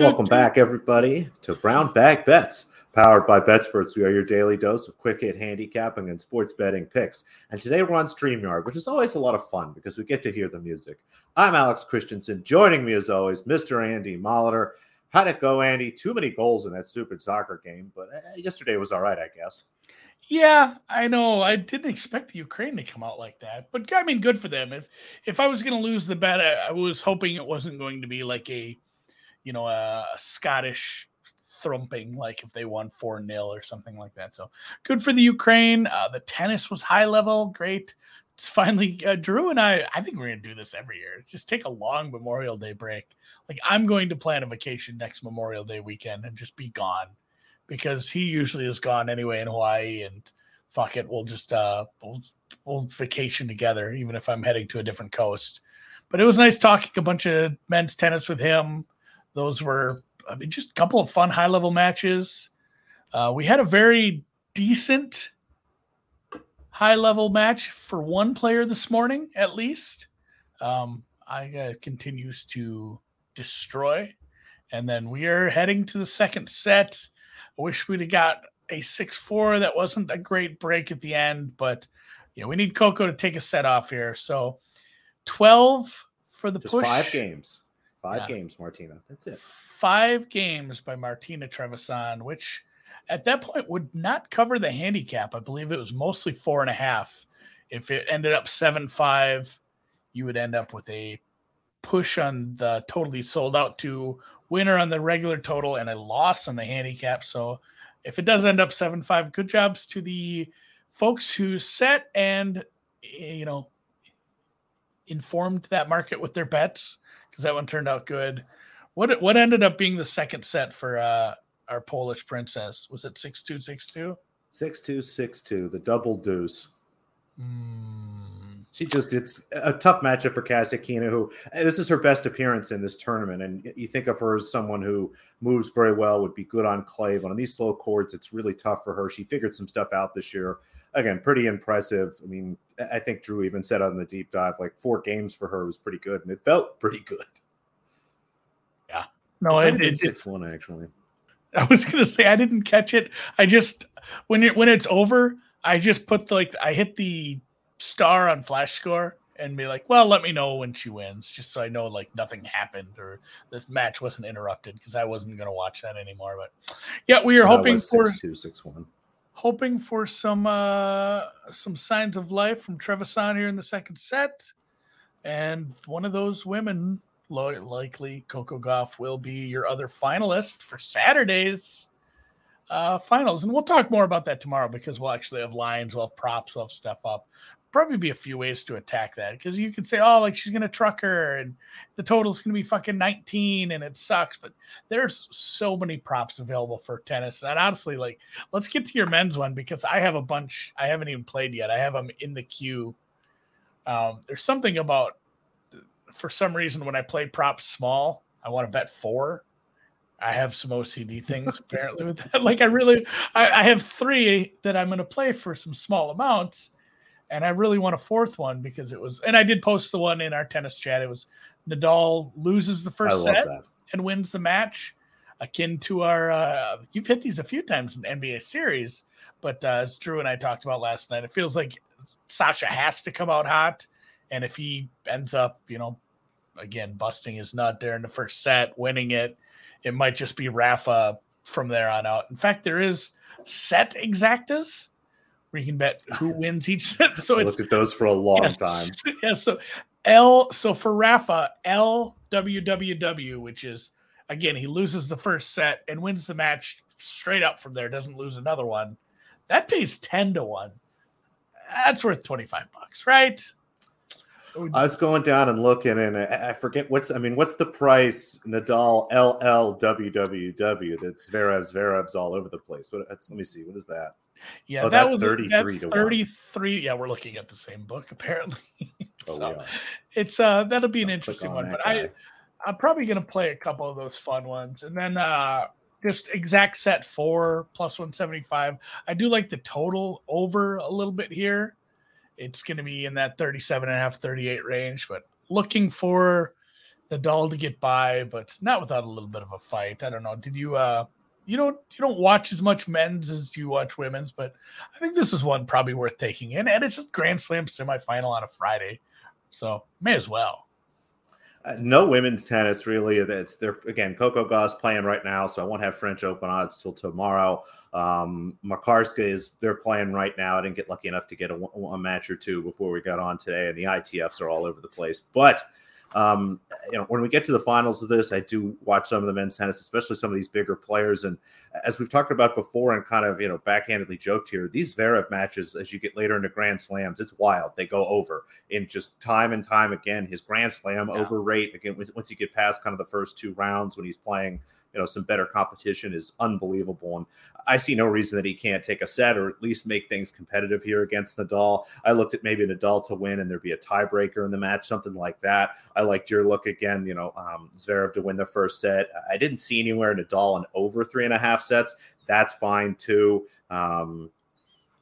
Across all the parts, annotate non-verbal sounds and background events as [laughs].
Welcome back, everybody, to Brown Bag Bets, powered by BetSports. We are your daily dose of quick hit handicapping and sports betting picks. And today we're on StreamYard, which is always a lot of fun because we get to hear the music. I'm Alex Christensen. Joining me, as always, Mr. Andy Molitor. How'd it go, Andy? Too many goals in that stupid soccer game, but uh, yesterday was all right, I guess. Yeah, I know. I didn't expect the Ukraine to come out like that, but I mean, good for them. If if I was going to lose the bet, I, I was hoping it wasn't going to be like a you know, a, a Scottish thrumping, like if they won 4 0 or something like that. So good for the Ukraine. Uh, the tennis was high level, great. It's finally, uh, Drew and I, I think we're going to do this every year. Just take a long Memorial Day break. Like, I'm going to plan a vacation next Memorial Day weekend and just be gone because he usually is gone anyway in Hawaii. And fuck it, we'll just, uh, we'll, we'll vacation together, even if I'm heading to a different coast. But it was nice talking a bunch of men's tennis with him those were, I mean, just a couple of fun high level matches. Uh, we had a very decent high level match for one player this morning, at least. Um, I uh, continues to destroy, and then we are heading to the second set. I wish we'd have got a six four. That wasn't a great break at the end, but yeah, we need Coco to take a set off here. So twelve for the Just push. Five games. Five Yeah. games, Martina. That's it. five games by Martina Trevisan, which at that point would not cover the handicap. I believe it was mostly four and a half. If it ended up seven five, you would end up with a push on the totally sold out to winner on the regular total and a loss on the handicap. So if it does end up seven five, good jobs to the folks who set and eh, you know informed that market with their bets because that one turned out good. What what ended up being the second set for uh, our Polish princess? Was it six two six two? Six two six two. The double deuce. Hmm. She just it's a tough matchup for Kasatkina, who eh, this is her best appearance in this tournament. And you think of her as someone who moves very well, would be good on clay, but on these slow courts, it's really tough for her. She figured some stuff out this year. Again, pretty impressive. I mean, I think Drew even said on the deep dive, like four games for her was pretty good, and it felt pretty good. Yeah, no, it, it, it, six one actually. [laughs] I was gonna say I didn't catch it. I just when it when it's over, I just put the, like I hit the star on flash score and be like, well, let me know when she wins, just so I know like nothing happened or this match wasn't interrupted because I wasn't gonna watch that anymore. But yeah, we are hoping for six two six one. hoping for some uh some signs of life from Trevisan here in the second set. And one of those women, likely Coco Gauff, will be your other finalist for Saturday's uh finals. And we'll talk more about that tomorrow because we'll actually have lines, we'll have props, we'll have stuff up. Probably be a few ways to attack that because you could say, oh, like she's gonna truck her and the total's gonna be fucking 19 and it sucks. But there's so many props available for tennis. And honestly, like let's get to your men's one because I have a bunch I haven't even played yet. I have them in the queue. Um, there's something about for some reason when I play props small, I want to bet four. I have some OCD [laughs] things apparently with that. Like I really, I, I have three that I'm going to play for some small amounts, and I really want a fourth one because it was. And I did post the one in our tennis chat. It was Nadal loses the first set that. and wins the match, akin to our. Uh, you've hit these a few times in NBA series, but uh, as Drew and I talked about last night, it feels like Sasha has to come out hot, and if he ends up, you know, again busting his nut there in the first set, winning it, it might just be Rafa from there on out. In fact, there is set exactas where you can bet who wins each set. [laughs] So I looked at those for a long Yes. time. [laughs] Yeah, so L so for Rafa, LWWW, which is again, he loses the first set and wins the match straight up from there, doesn't lose another one. That pays 10 to 1. That's worth 25 bucks, right? I was going down and looking, and I, forget what's. I mean, what's the price? Nadal LLWWW. That's Zverev Zverev's all over the place. What? Let me see. What is that? Yeah, Oh, that that's was 33 that's to one. 33. Yeah, we're looking at the same book [laughs] apparently. Oh, yeah. It's uh that'll be an I'll interesting on one, but I. I'm probably gonna play a couple of those fun ones, and then uh just exact set four plus 175. I do like the total over a little bit here. It's going to be in that 37 and a half, 38 range, but looking for Nadal to get by, but not without a little bit of a fight. I don't know. Did you uh you don't you don't watch as much men's as you watch women's, but I think this is one probably worth taking in. And it's a Grand Slam semifinal on a Friday, so may as well. Uh, no women's tennis really. It's they're again Coco Gauff playing right now, so I won't have French Open odds till tomorrow. Um, Makarska is they're playing right now. I didn't get lucky enough to get a, a match or two before we got on today, and the ITFs are all over the place. But um, you know, when we get to the finals of this, I do watch some of the men's tennis, especially some of these bigger players. And as we've talked about before, and kind of you know backhandedly joked here, these Zverev matches, as you get later into Grand Slams, it's wild. They go over in just time and time again. His Grand Slam yeah. over rate again once you get past kind of the first two rounds when he's playing you know some better competition is unbelievable. And I see no reason that he can't take a set or at least make things competitive here against Nadal. I looked at maybe Nadal to win and there'd be a tiebreaker in the match, something like that. I liked your look again, you know, um, Zverev to win the first set. I didn't see anywhere Nadal in over three and a half sets. That's fine too. Um,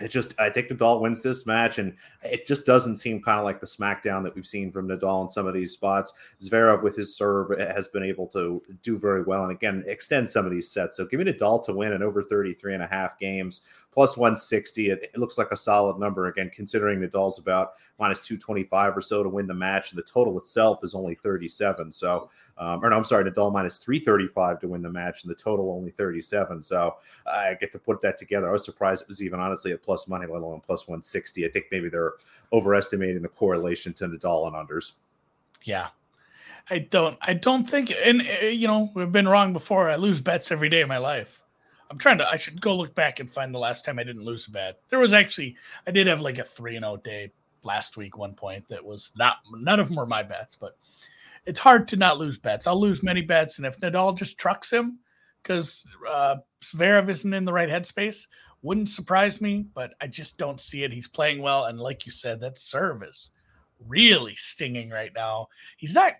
it just I think Nadal wins this match, and it just doesn't seem kind of like the smackdown that we've seen from Nadal in some of these spots. Zverev with his serve has been able to do very well, and again extend some of these sets. So giving Nadal to win in over 33 and a half games plus 160, it, it looks like a solid number again, considering Nadal's about minus 225 or so to win the match, and the total itself is only 37. So, um, or no, I'm sorry, Nadal minus 335 to win the match, and the total only 37. So I get to put that together. I was surprised it was even honestly at plus money, let alone plus 160. I think maybe they're overestimating the correlation to Nadal and unders. Yeah. I don't, I don't think, and uh, you know, we've been wrong before. I lose bets every day of my life. I'm trying to, I should go look back and find the last time I didn't lose a bet. There was actually, I did have like a 3 and 0 day last week, one point that was not, none of them were my bets, but it's hard to not lose bets. I'll lose many bets. And if Nadal just trucks him because uh, Zverev isn't in the right headspace, wouldn't surprise me, but I just don't see it. He's playing well, and like you said, that serve is really stinging right now. He's not.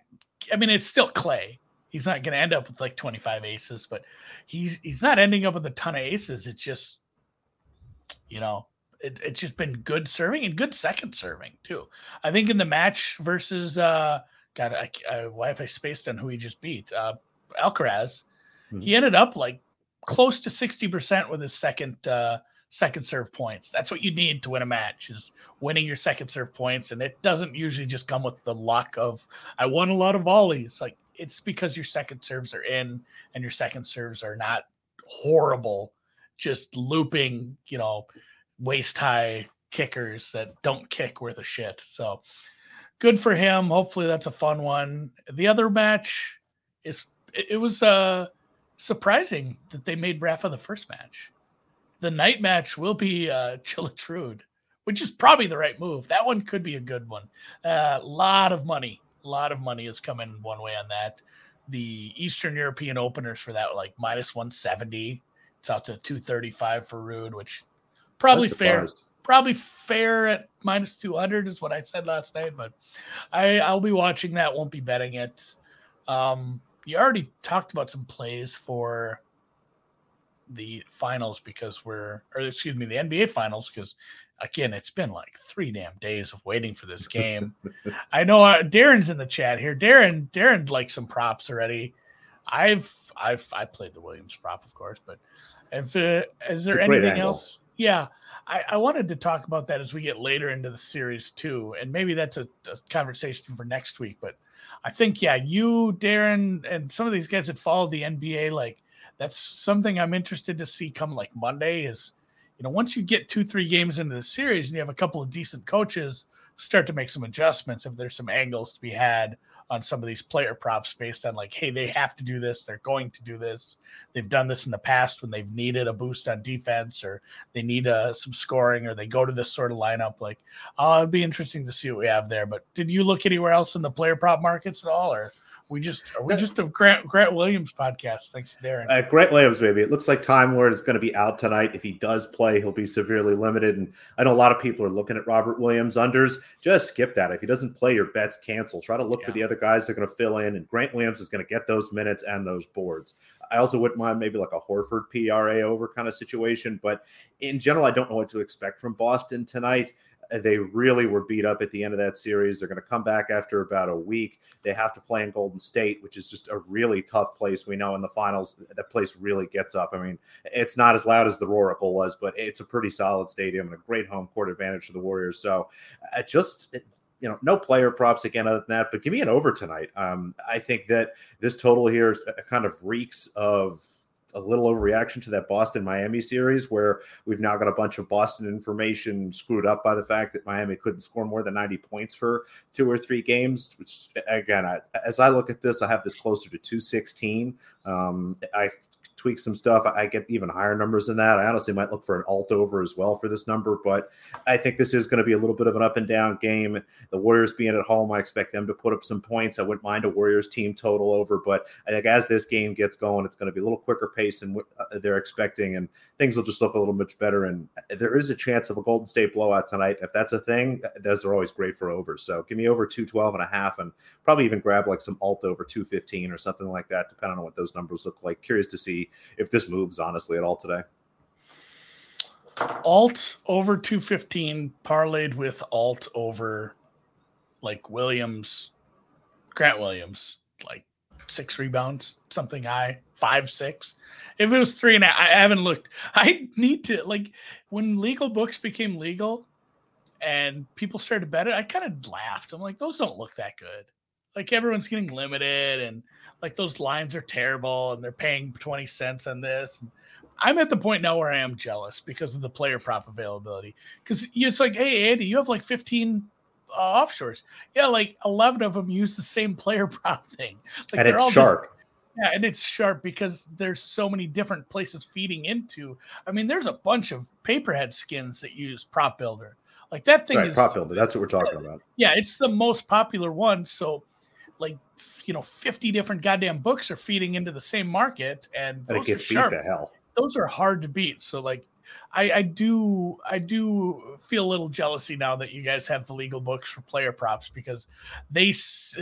I mean, it's still Clay. He's not going to end up with like 25 aces, but he's he's not ending up with a ton of aces. It's just, you know, it, it's just been good serving and good second serving too. I think in the match versus uh, God, I, I, why have I spaced on who he just beat? Uh, Alcaraz. Mm-hmm. He ended up like close to 60% with his second uh, second serve points. That's what you need to win a match is winning your second serve points. And it doesn't usually just come with the luck of I won a lot of volleys. Like it's because your second serves are in and your second serves are not horrible, just looping, you know, waist high kickers that don't kick worth a shit. So good for him. Hopefully that's a fun one. The other match is it, was uh surprising that they made Rafa the first match. The night match will be uh, Cilic which is probably the right move. That one could be a good one. A uh, lot of money, a lot of money is coming one way on that. The Eastern European openers for that, like minus 170. It's out to 235 for Ruud, which probably fair. Probably fair at minus 200 is what I said last night, but I, I'll be watching that. Won't be betting it. Um, you already talked about some plays for the finals because we're, or excuse me, the NBA finals because again, it's been like three damn days of waiting for this game. [laughs] I know uh, Darren's in the chat here. Darren, Darren likes some props already. I've, I've, I played the Williams prop, of course, but if uh, is there anything else? Yeah, I, I, wanted to talk about that as we get later into the series too, and maybe that's a, a conversation for next week. But I think yeah, you, Darren, and some of these guys that follow the NBA, like that's something I'm interested to see come like Monday. Is you know once you get two three games into the series and you have a couple of decent coaches, start to make some adjustments if there's some angles to be had on some of these player props based on like, hey, they have to do this, they're going to do this. They've done this in the past when they've needed a boost on defense or they need uh, some scoring or they go to this sort of lineup. Like, oh, it'd be interesting to see what we have there. But did you look anywhere else in the player prop markets at all, or we just are we just a Grant Grant Williams podcast? Thanks, Darren. Uh, Grant Williams, maybe it looks like Time Lord is going to be out tonight. If he does play, he'll be severely limited. And I know a lot of people are looking at Robert Williams unders. Just skip that. If he doesn't play, your bets cancel. Try to look yeah. for the other guys that are going to fill in. And Grant Williams is going to get those minutes and those boards. I also wouldn't mind maybe like a Horford PRA over kind of situation. But in general, I don't know what to expect from Boston tonight They really were beat up at the end of that series. They're going to come back after about a week. They have to play in Golden State, which is just a really tough place. We know in the finals, that place really gets up. I mean, it's not as loud as the Roracle was, but it's a pretty solid stadium and a great home court advantage for the Warriors. So, uh, just you know, no player props again other than that, but give me an over tonight. Um, I think that this total here kind of reeks of a little overreaction to that Boston Miami series where we've now got a bunch of Boston information screwed up by the fact that Miami couldn't score more than 90 points for two or three games, which again, I, as I look at this, I have this closer to 216. Um, I tweak some stuff, I get even higher numbers than that. I honestly might look for an alt over as well for this number, but I think this is going to be a little bit of an up and down game. The Warriors being at home, I expect them to put up some points. I wouldn't mind a Warriors team total over, but I think as this game gets going, it's going to be a little quicker pace than what uh, they're expecting, and things will just look a little much better. And there is a chance of a Golden State blowout tonight. If that's a thing, those are always great for overs. So give me over 212 and a half, and probably even grab like some alt over 215 or something like that, depending on what those numbers look like. Curious to see if this moves honestly at all today. Alt over 215 parlayed with alt over like Williams, Grant Williams, like six rebounds, something high, five, six. If it was three and a, I haven't looked. [laughs] I need to like when legal books became legal and people started to bet it, I kind of laughed. I'm like, those don't look that good. Like everyone's getting limited and like those lines are terrible and they're paying 20 cents on this. I'm at the point now where I am jealous because of the player prop availability. Because it's like, hey, Andy, you have like 15 uh, offshores. Yeah, like 11 of them use the same player [laughs] prop thing. Like and it's sharp. Just, yeah, and it's sharp because there's so many different places feeding into. I mean, there's a bunch of paperhead skins that use prop builder. Like that thing right, is prop builder. That's what we're talking about. Yeah, it's the most popular one. So like you know 50 different goddamn books are feeding into the same market and but it gets beat the hell. Those are hard to beat. So like I, I do I do feel a little jealousy now that you guys have the legal books for player props because they it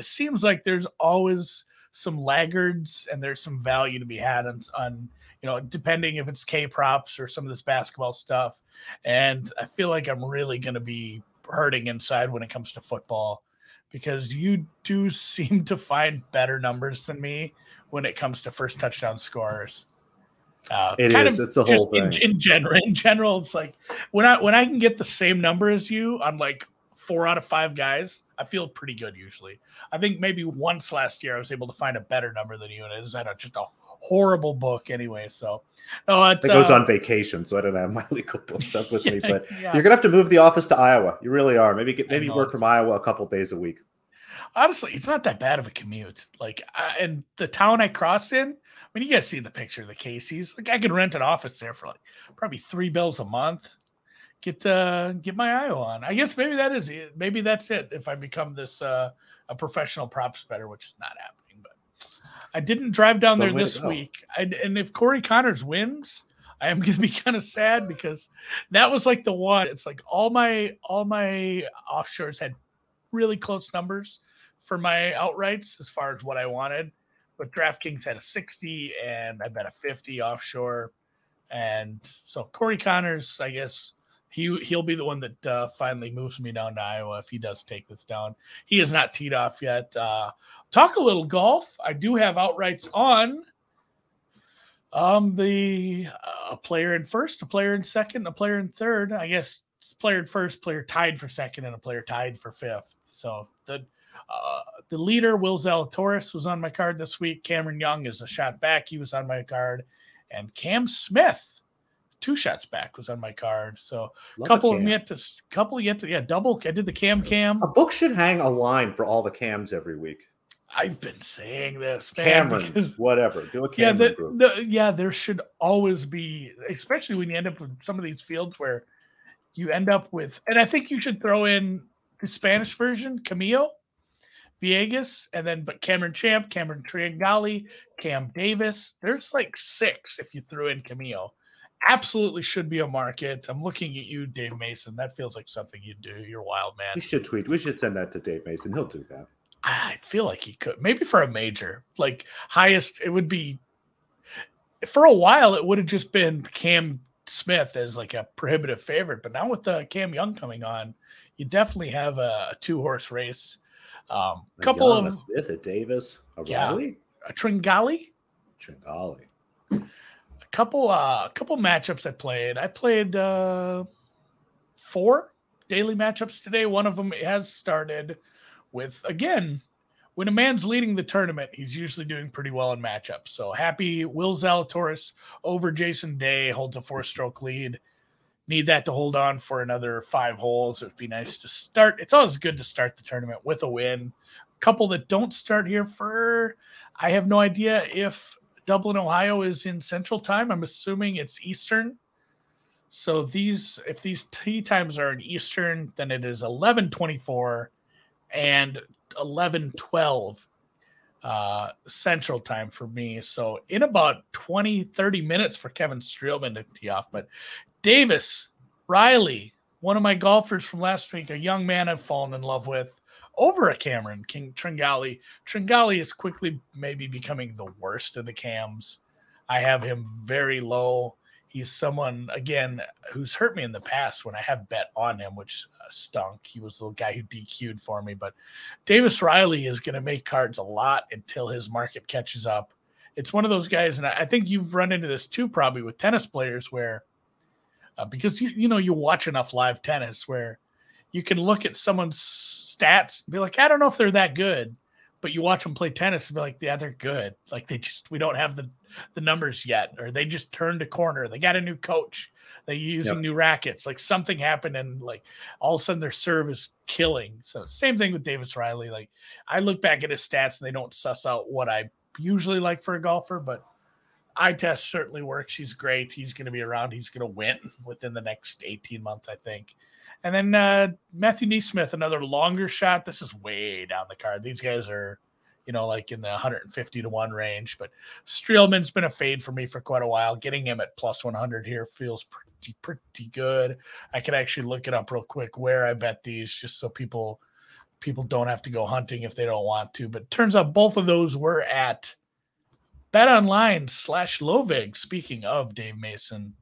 seems like there's always some laggards and there's some value to be had on, on you know depending if it's K props or some of this basketball stuff. And I feel like I'm really going to be hurting inside when it comes to football because you do [laughs] seem to find better numbers than me when it comes to first touchdown scorers. Uh, it is. It's the whole thing. In, in, general, [laughs] in general, it's like when I when I can get the same number as you on like four out of five guys, I feel pretty good usually. I think maybe once last year I was able to find a better number than you, and it was at a, just a horrible book anyway. So no, it uh, goes on vacation, so I don't have my [laughs] legal books up with [laughs] yeah, me. But yeah. you're gonna have to move the office to Iowa. You really are. Maybe get, maybe work from Iowa a couple days a week. Honestly, it's not that bad of a commute. Like, I, and the town I cross in. I mean, you guys see the picture of the Casey's. Like, I could rent an office there for like probably three bills a month. Get uh get my Iowa on. I guess maybe that is it. Maybe that's it. If I become this uh a professional props better, which is not happening. I didn't drive down there this week. I, and if Corey Conners wins, I am going to be [laughs] kind of sad because that was like the one. It's like all my all my offshores had really close numbers for my outrights as far as what I wanted. But DraftKings had a 60 and I bet a 50 offshore. And so Corey Conners, I guess, he he'll be the one that uh, finally moves me down to Iowa if he does take this down. He is not teed off yet. Uh, talk a little golf. I do have outrights on. Um, the uh, a player in first, a player in second, a player in third. I guess player in first, player tied for second, and a player tied for fifth. So the uh, the leader, Will Zalatoris, was on my card this week. Cameron Young is a shot back. He was on my card, and Cam Smith two shots back was on my card. So a couple of yet to couple yet to yeah double. I did the cam cam. A book should hang a line for all the cams every week. I've been saying this, man, Cameron's, because, whatever. Do a Cameron yeah, the, group. The, yeah, there should always be, especially when you end up with some of these fields where you end up with, and I think you should throw in the Spanish version, Camilo, Villegas, and then but Cameron Champ, Cameron Tringale, Cam Davis. There's like six if you threw in Camilo absolutely should be a market. I'm looking at you, Dave Mason. That feels like something you'd do. You're wild, man. We should tweet. We should send that to Dave Mason. He'll do that. I feel like he could. Maybe for a major, like highest, it would be. For a while, it would have just been Cam Smith as like a prohibitive favorite, but now with the Cam Young coming on, you definitely have a, a two horse race. Um, a couple Young, of a Smith, a Davis, a Yeah. Riley, a Tringale, Tringale. Couple uh couple matchups I played. I played uh four daily matchups today. One of them has started with again when a man's leading the tournament, he's usually doing pretty well in matchups. So happy Will Zalatoris over Jason Day holds a four stroke lead. Need that to hold on for another five holes. It would be nice to start. It's always good to start the tournament with a win. couple that don't start here for I have no idea if Dublin, Ohio is in Central Time. I'm assuming it's Eastern. So these, if these tee times are in Eastern, then it is 11:24 and 11:12 uh, Central Time for me. So in about 20, 30 minutes for Kevin Streelman to tee off. But Davis, Riley, one of my golfers from last week, a young man I've fallen in love with, over a Cameron King Tringale. Tringale is quickly maybe becoming the worst of the cams. I have him very low. He's someone again who's hurt me in the past when I have bet on him, which uh, stunk. He was the guy who DQ'd for me. But Davis Riley is going to make cards a lot until his market catches up. It's one of those guys, and I think you've run into this too, probably with tennis players, where uh, because you you know you watch enough live tennis where you can look at someone's stats and be like, I don't know if they're that good, but you watch them play tennis and be like, yeah, they're good. Like they just we don't have the the numbers yet, or they just turned a corner. They got a new coach. They're using Yep. new rackets. Like something happened, and like all of a sudden their serve is killing. So same thing with Davis Riley. Like I look back at his stats and they don't suss out what I usually like for a golfer, but eye test certainly works. He's great. He's going to be around. He's going to win within the next 18 months, I think. And then uh, Matthew NeSmith, another longer shot. This is way down the card. These guys are, you know, like in the 150 to 1 range. But Streelman's been a fade for me for quite a while. Getting him at plus 100 here feels pretty, pretty good. I could actually look it up real quick where I bet these just so people people don't have to go hunting if they don't want to. But turns out both of those were at Bet Online slash LowVig. Speaking of Dave Mason,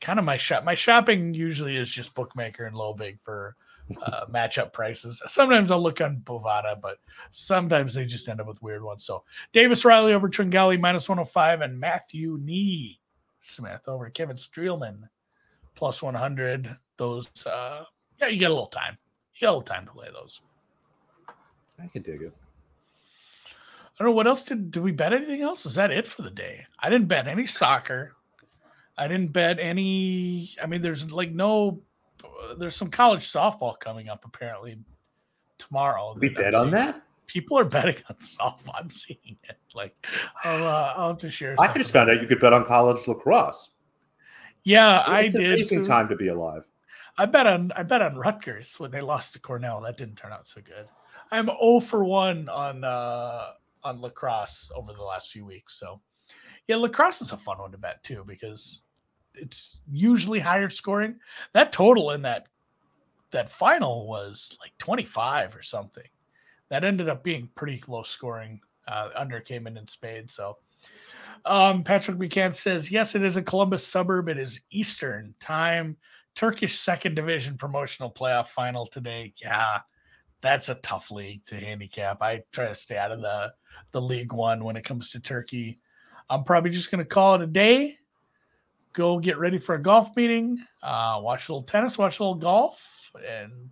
kind of my shop. My shopping usually is just Bookmaker and LowVig for uh, [laughs] matchup prices. Sometimes I'll look on Bovada, but sometimes they just end up with weird ones. So Davis Riley over Tringale minus 105 and Matthew Nee Smith over Kevin Streelman plus 100. Those, uh, yeah, you get a little time. You get a little time to play those. I can dig it. I don't know what else did did we bet anything else? Is that it for the day? I didn't bet any soccer. I didn't bet any. I mean, there's like no. There's some college softball coming up apparently tomorrow. We bet on that. People are [laughs] betting on softball. I'm seeing it. Like, I'll, uh, I'll have to share. I just found out you could bet on college lacrosse. Yeah, I It's an did. amazing time to be alive. I bet on I bet on Rutgers when they lost to Cornell. That didn't turn out so good. I'm 0 for 1 on uh on lacrosse over the last few weeks. So yeah, lacrosse is a fun one to bet too because it's usually higher scoring. That total in that that final was like 25 or something. That ended up being pretty low scoring. Uh, under came in in spades. So um, Patrick Buchanan says, yes, it is a Columbus suburb. It is Eastern time. Turkish second division promotional playoff final today. Yeah, that's a tough league to handicap. I try to stay out of the the League One when it comes to Turkey. I'm probably just going to call it a day. Go get ready for a golf meeting. Uh, watch a little tennis. Watch a little golf, and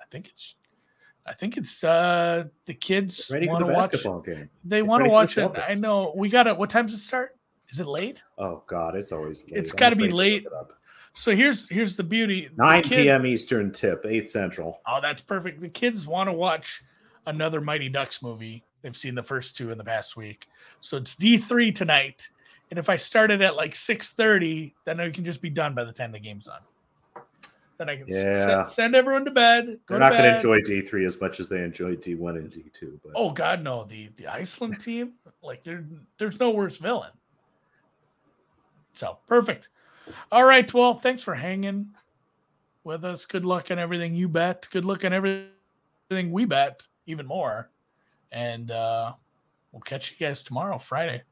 I think it's. I think it's uh the kids Ready for want the to watch. basketball game. They want to the watch it. I know we got it. What time does it start? Is it late? Oh God, it's always late. It's I'm gotta be to late. So here's here's the beauty. The 9 kid- p.m. Eastern tip, 8 Central. Oh, that's perfect. The kids want to watch another Mighty Ducks movie. They've seen the first two in the past week. So it's D3 tonight. And if I started at like 6:30, then I can just be done by the time the game's on. Then I can Yeah. send, send everyone to bed. Go They're to not going to enjoy D3 as much as they enjoy D1 and D2. But Oh God, no! The the Iceland [laughs] team, like there, there's no worse villain. So perfect. All right. Well, thanks for hanging with us. Good luck on everything you bet. Good luck on everything we bet, even more. And uh, we'll catch you guys tomorrow, Friday.